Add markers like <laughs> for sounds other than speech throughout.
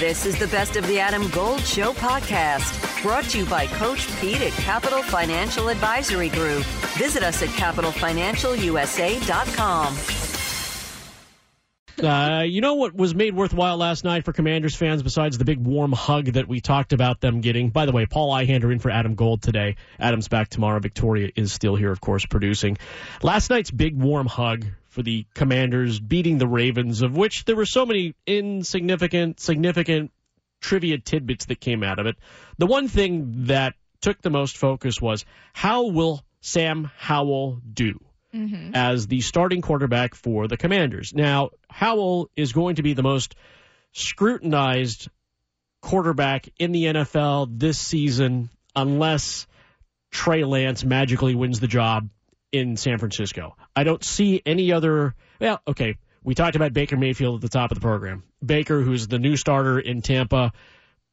This is the Best of the Adam Gold Show podcast, brought to you by Coach Pete at Capital Financial Advisory Group. Visit us at capitalfinancialusa.com. Uh, you know what was made worthwhile last night for Commanders fans besides the big warm hug that we talked about them getting? By the way, Paul Ihander in for Adam Gold today. Adam's back tomorrow. Victoria is still here, of course, producing. Last night's big warm hug for the Commanders beating the Ravens, of which there were so many insignificant, significant trivia tidbits that came out of it. The one thing that took the most focus was how will Sam Howell do? mm-hmm. as the starting quarterback for the Commanders. Now, Howell is going to be the most scrutinized quarterback in the NFL this season unless Trey Lance magically wins the job in San Francisco. I don't see any other. Well, okay, we talked about Baker Mayfield at the top of the program. Baker, who's the new starter in Tampa,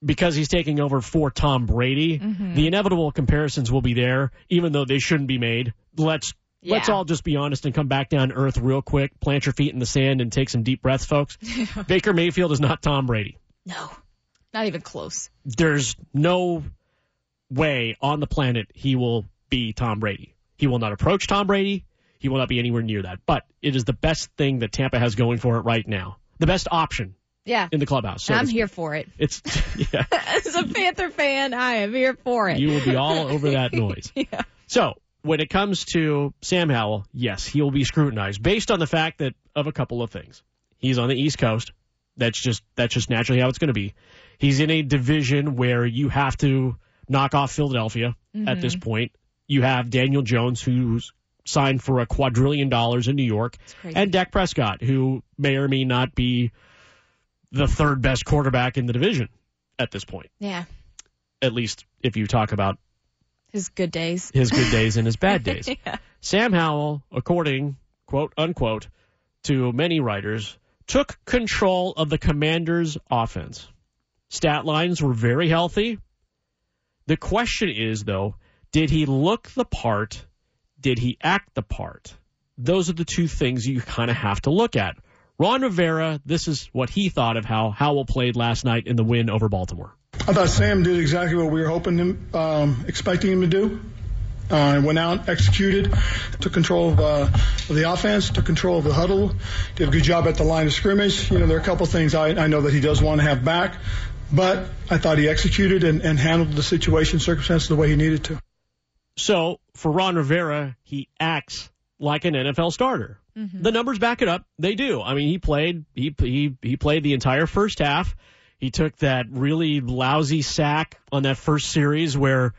because he's taking over for Tom Brady. Mm-hmm. The inevitable comparisons will be there, even though they shouldn't be made. Let's yeah. Let's all just be honest and come back down earth real quick. Plant your feet in the sand and take some deep breaths, folks. <laughs> Baker Mayfield is not Tom Brady. No, not even close. There's no way on the planet he will be Tom Brady. He will not approach Tom Brady. He will not be anywhere near that. But it is the best thing that Tampa has going for it right now. The best option. Yeah. In the clubhouse. So I'm here for it. It's <laughs> yeah. <laughs> As a Panther fan, I am here for it. You will be all over that <laughs> noise. yeah. So when it comes to Sam Howell, yes, he will be scrutinized based on the fact that of a couple of things. He's on the East Coast. That's just that's just naturally how it's going to be. He's in a division where you have to knock off Philadelphia mm-hmm. at this mm-hmm. point. You have Daniel Jones who's signed for a quadrillion dollars in New York, and Dak Prescott who may or may not be the third best quarterback in the division at this point. Yeah. At least if you talk about his good days. His good days and his bad days. <laughs> yeah. Sam Howell, according, quote unquote, to many writers, took control of the commander's offense. Stat lines were very healthy. The question is, though, did he look the part? Did he act the part? Those are the two things you kind of have to look at. Ron Rivera, this is what he thought of how Howell played last night in the win over Baltimore. I thought Sam did exactly what we were hoping him, um, expecting him to do. Uh, went out, executed, took control of, uh, of, the offense, took control of the huddle, did a good job at the line of scrimmage. You know, there are a couple things I, I know that he does want to have back, but I thought he executed and, and handled the situation, circumstances the way he needed to. So for Ron Rivera, he acts like an NFL starter. Mm-hmm. The numbers back it up. They do. I mean, he played he he he played the entire first half. He took that really lousy sack on that first series where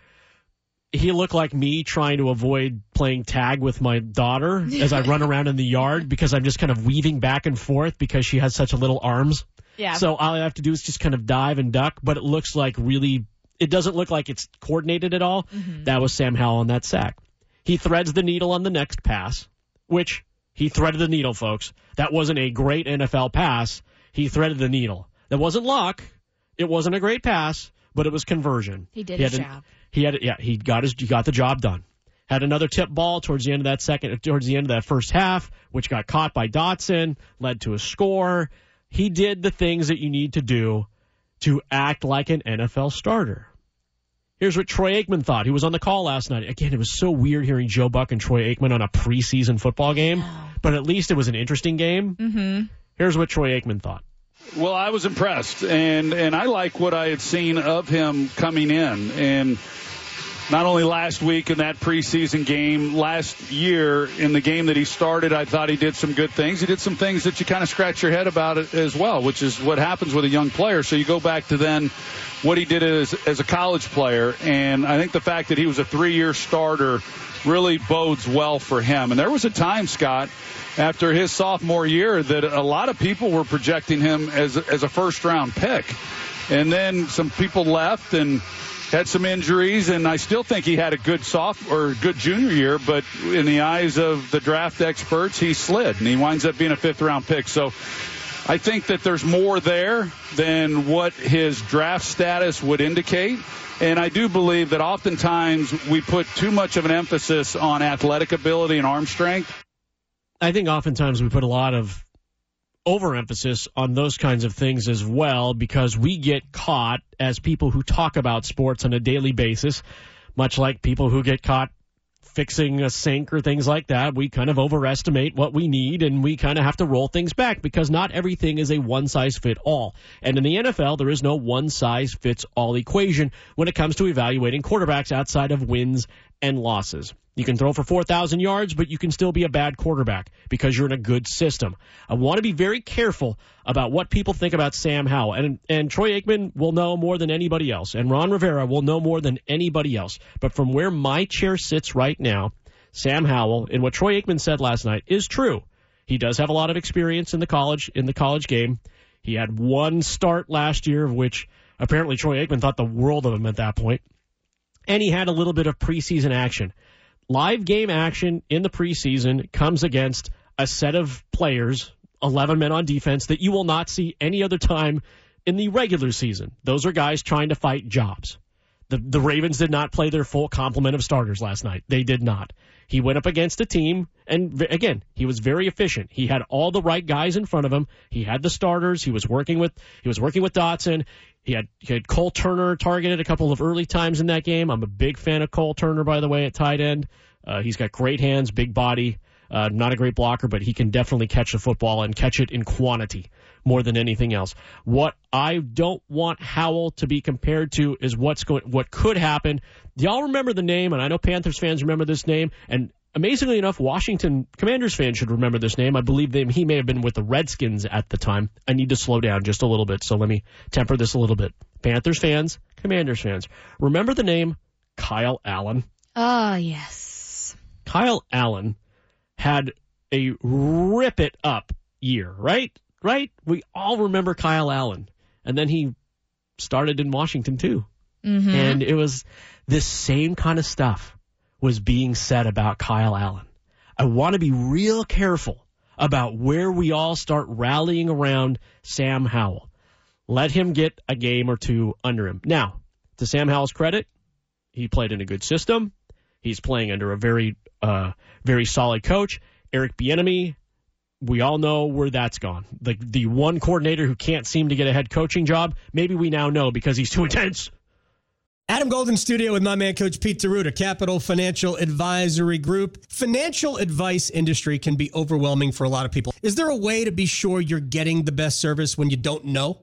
he looked like me trying to avoid playing tag with my daughter as I run <laughs> around in the yard because I'm just kind of weaving back and forth because she has such little arms. Yeah. So all I have to do is just kind of dive and duck, but it looks like really, it doesn't look like it's coordinated at all. Mm-hmm. That was Sam Howell on that sack. He threads the needle on the next pass, which he threaded the needle, folks. That wasn't a great NFL pass. He threaded the needle. That wasn't luck. It wasn't a great pass, but it was conversion. He did he his job. He had yeah, he got his he got the job done. Had another tip ball towards the end of that second towards the end of that first half, which got caught by Dotson, led to a score. He did the things that you need to do to act like an NFL starter. Here's what Troy Aikman thought. He was on the call last night. Again, it was so weird hearing Joe Buck and Troy Aikman on a preseason football game, but at least it was an interesting game. Mm-hmm. Here's what Troy Aikman thought. Well, I was impressed, and and I like what I had seen of him coming in, and not only last week in that preseason game, last year in the game that he started, I thought he did some good things. He did some things that you kind of scratch your head about as well, which is what happens with a young player. So you go back to then what he did as as a college player, and I think the fact that he was a three year starter really bodes well for him. And there was a time, Scott after his sophomore year that a lot of people were projecting him as as a first round pick, and then some people left and had some injuries, and I still think he had a good soft or good junior year, but in the eyes of the draft experts, he slid and he winds up being a fifth round pick. So I think that there's more there than what his draft status would indicate. And I do believe that oftentimes we put too much of an emphasis on athletic ability and arm strength. I think oftentimes we put a lot of overemphasis on those kinds of things as well because we get caught as people who talk about sports on a daily basis, much like people who get caught fixing a sink or things like that. We kind of overestimate what we need and we kind of have to roll things back because not everything is a one size fit all. And in the NFL, there is no one size fits all equation when it comes to evaluating quarterbacks outside of wins and losses. You can throw for 4,000 yards, but you can still be a bad quarterback because you're in a good system. I want to be very careful about what people think about Sam Howell. And, and Troy Aikman will know more than anybody else, and Ron Rivera will know more than anybody else. But from where my chair sits right now, Sam Howell, and what Troy Aikman said last night is true. He does have a lot of experience in the college in the college game. He had one start last year, of which apparently Troy Aikman thought the world of him at that point. And he had a little bit of preseason action live game action in the preseason comes against a set of players, 11 men on defense, that you will not see any other time in the regular season. Those are guys trying to fight jobs. The, the Ravens did not play their full complement of starters last night. They did not. He went up against a team, and again, he was very efficient. He had all the right guys in front of him. He had the starters. He was working with he was working with Dotson. He had he had Cole Turner targeted a couple of early times in that game. I'm a big fan of Cole Turner, by the way, at tight end. Uh, he's got great hands, big body. Uh, not a great blocker, but he can definitely catch the football and catch it in quantity more than anything else. What I don't want Howell to be compared to is what's going, what could happen. Y'all remember the name? And I know Panthers fans remember this name. And amazingly enough, Washington Commanders fans should remember this name. I believe they, he may have been with the Redskins at the time. I need to slow down just a little bit, so let me temper this a little bit. Panthers fans, Commanders fans, remember the name Kyle Allen? Oh, yes. Kyle Allen had a rip it up year, right? Right? We all remember Kyle Allen. And then he started in Washington too. Mm-hmm. And it was this same kind of stuff was being said about Kyle Allen. I want to be real careful about where we all start rallying around Sam Howell. Let him get a game or two under him. Now, to Sam Howell's credit, he played in a good system. He's playing under a very, uh, very solid coach. Eric Bieniemy, we all know where that's gone. The the one coordinator who can't seem to get a head coaching job. Maybe we now know because he's too intense. Adam Golden Studio with my man, Coach Pete D'Arruda, Capital Financial Advisory Group. Financial advice industry can be overwhelming for a lot of people. Is there a way to be sure you're getting the best service when you don't know?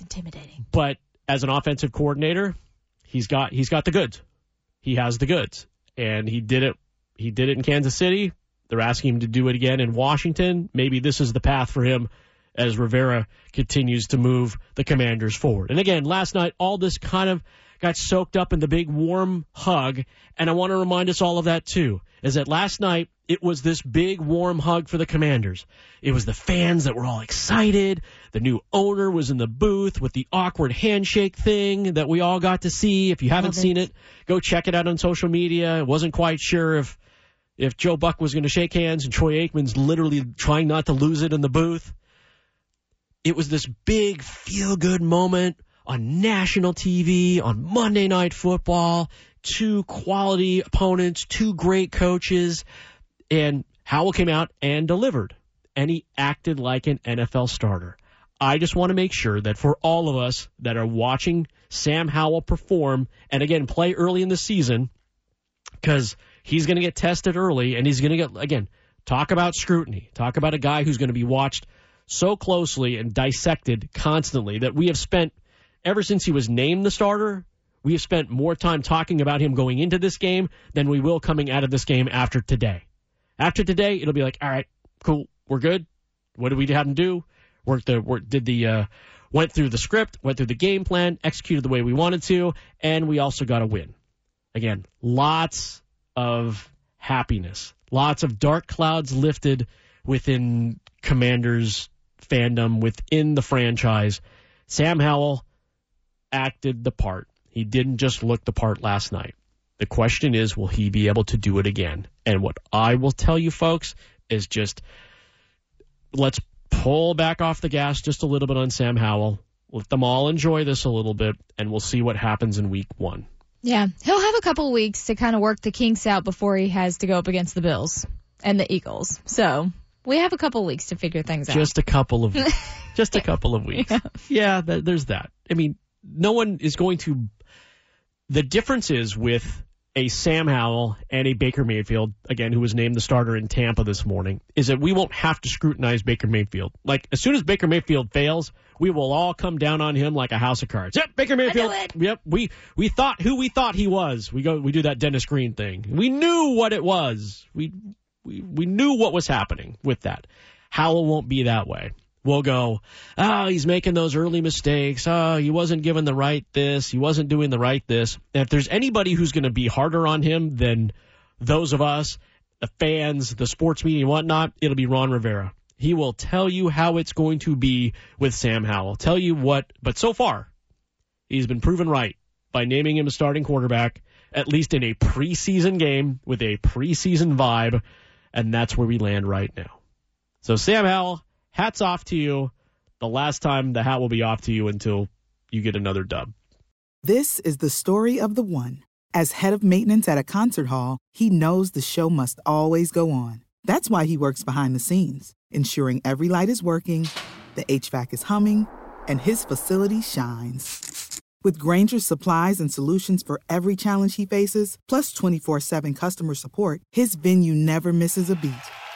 It's intimidating. But as an offensive coordinator, he's got he's got the goods. He has the goods, and he did it. He did it in Kansas City. They're asking him to do it again in Washington. Maybe this is the path for him as Rivera continues to move the Commanders forward. And again, last night, all this kind of got soaked up in the big warm hug. And I want to remind us all of that too, is that last night it was this big warm hug for the commanders. It was the fans that were all excited. The new owner was in the booth with the awkward handshake thing that we all got to see. If you haven't seen it. it, go check it out on social media. I wasn't quite sure if if Joe Buck was going to shake hands and Troy Aikman's literally trying not to lose it in the booth. It was this big feel good moment on national TV, on Monday Night Football, two quality opponents, two great coaches, and Howell came out and delivered. And he acted like an NFL starter. I just want to make sure that for all of us that are watching Sam Howell perform, and again, play early in the season, because he's going to get tested early and he's going to get, again, talk about scrutiny. Talk about a guy who's going to be watched so closely and dissected constantly that we have spent, ever since he was named the starter, we have spent more time talking about him going into this game than we will coming out of this game after today. After today, it'll be like, all right, cool, we're good. What did we have to do? Worked the work, did the uh, went through the script, went through the game plan, executed the way we wanted to, and we also got a win. Again, lots of happiness, lots of dark clouds lifted within Commanders fandom, within the franchise. Sam Howell acted the part. He didn't just look the part last night. The question is, will he be able to do it again? And what I will tell you, folks, is just let's pull back off the gas just a little bit on Sam Howell. Let them all enjoy this a little bit, and we'll see what happens in week one. Yeah, he'll have a couple weeks to kind of work the kinks out before he has to go up against the Bills and the Eagles. So we have a couple weeks to figure things out. Just a couple of, <laughs> just a couple of weeks. Yeah. Yeah, th- there's that. I mean, no one is going to. The difference is with a Sam Howell and a Baker Mayfield, again, who was named the starter in Tampa this morning, is that we won't have to scrutinize Baker Mayfield. Like, as soon as Baker Mayfield fails, we will all come down on him like a house of cards. Yep, Baker Mayfield. Yep, we we thought who we thought he was. We go we do that Dennis Green thing. We knew what it was. We we we knew what was happening with that. Howell won't be that way. We'll go, oh, he's making those early mistakes. Oh, he wasn't given the right this. He wasn't doing the right this. And if there's anybody who's going to be harder on him than those of us, the fans, the sports media and whatnot, it'll be Ron Rivera. He will tell you how it's going to be with Sam Howell. Tell you what, but so far, he's been proven right by naming him a starting quarterback, at least in a preseason game with a preseason vibe, and that's where we land right now. So Sam Howell, hats off to you. The last time the hat will be off to you until you get another dub. This is the story of the one. As head of maintenance at a concert hall, he knows the show must always go on. That's why he works behind the scenes, ensuring every light is working, the HVAC is humming, and his facility shines. With Grainger's supplies and solutions for every challenge he faces, plus 24 7 customer support, his venue never misses a beat.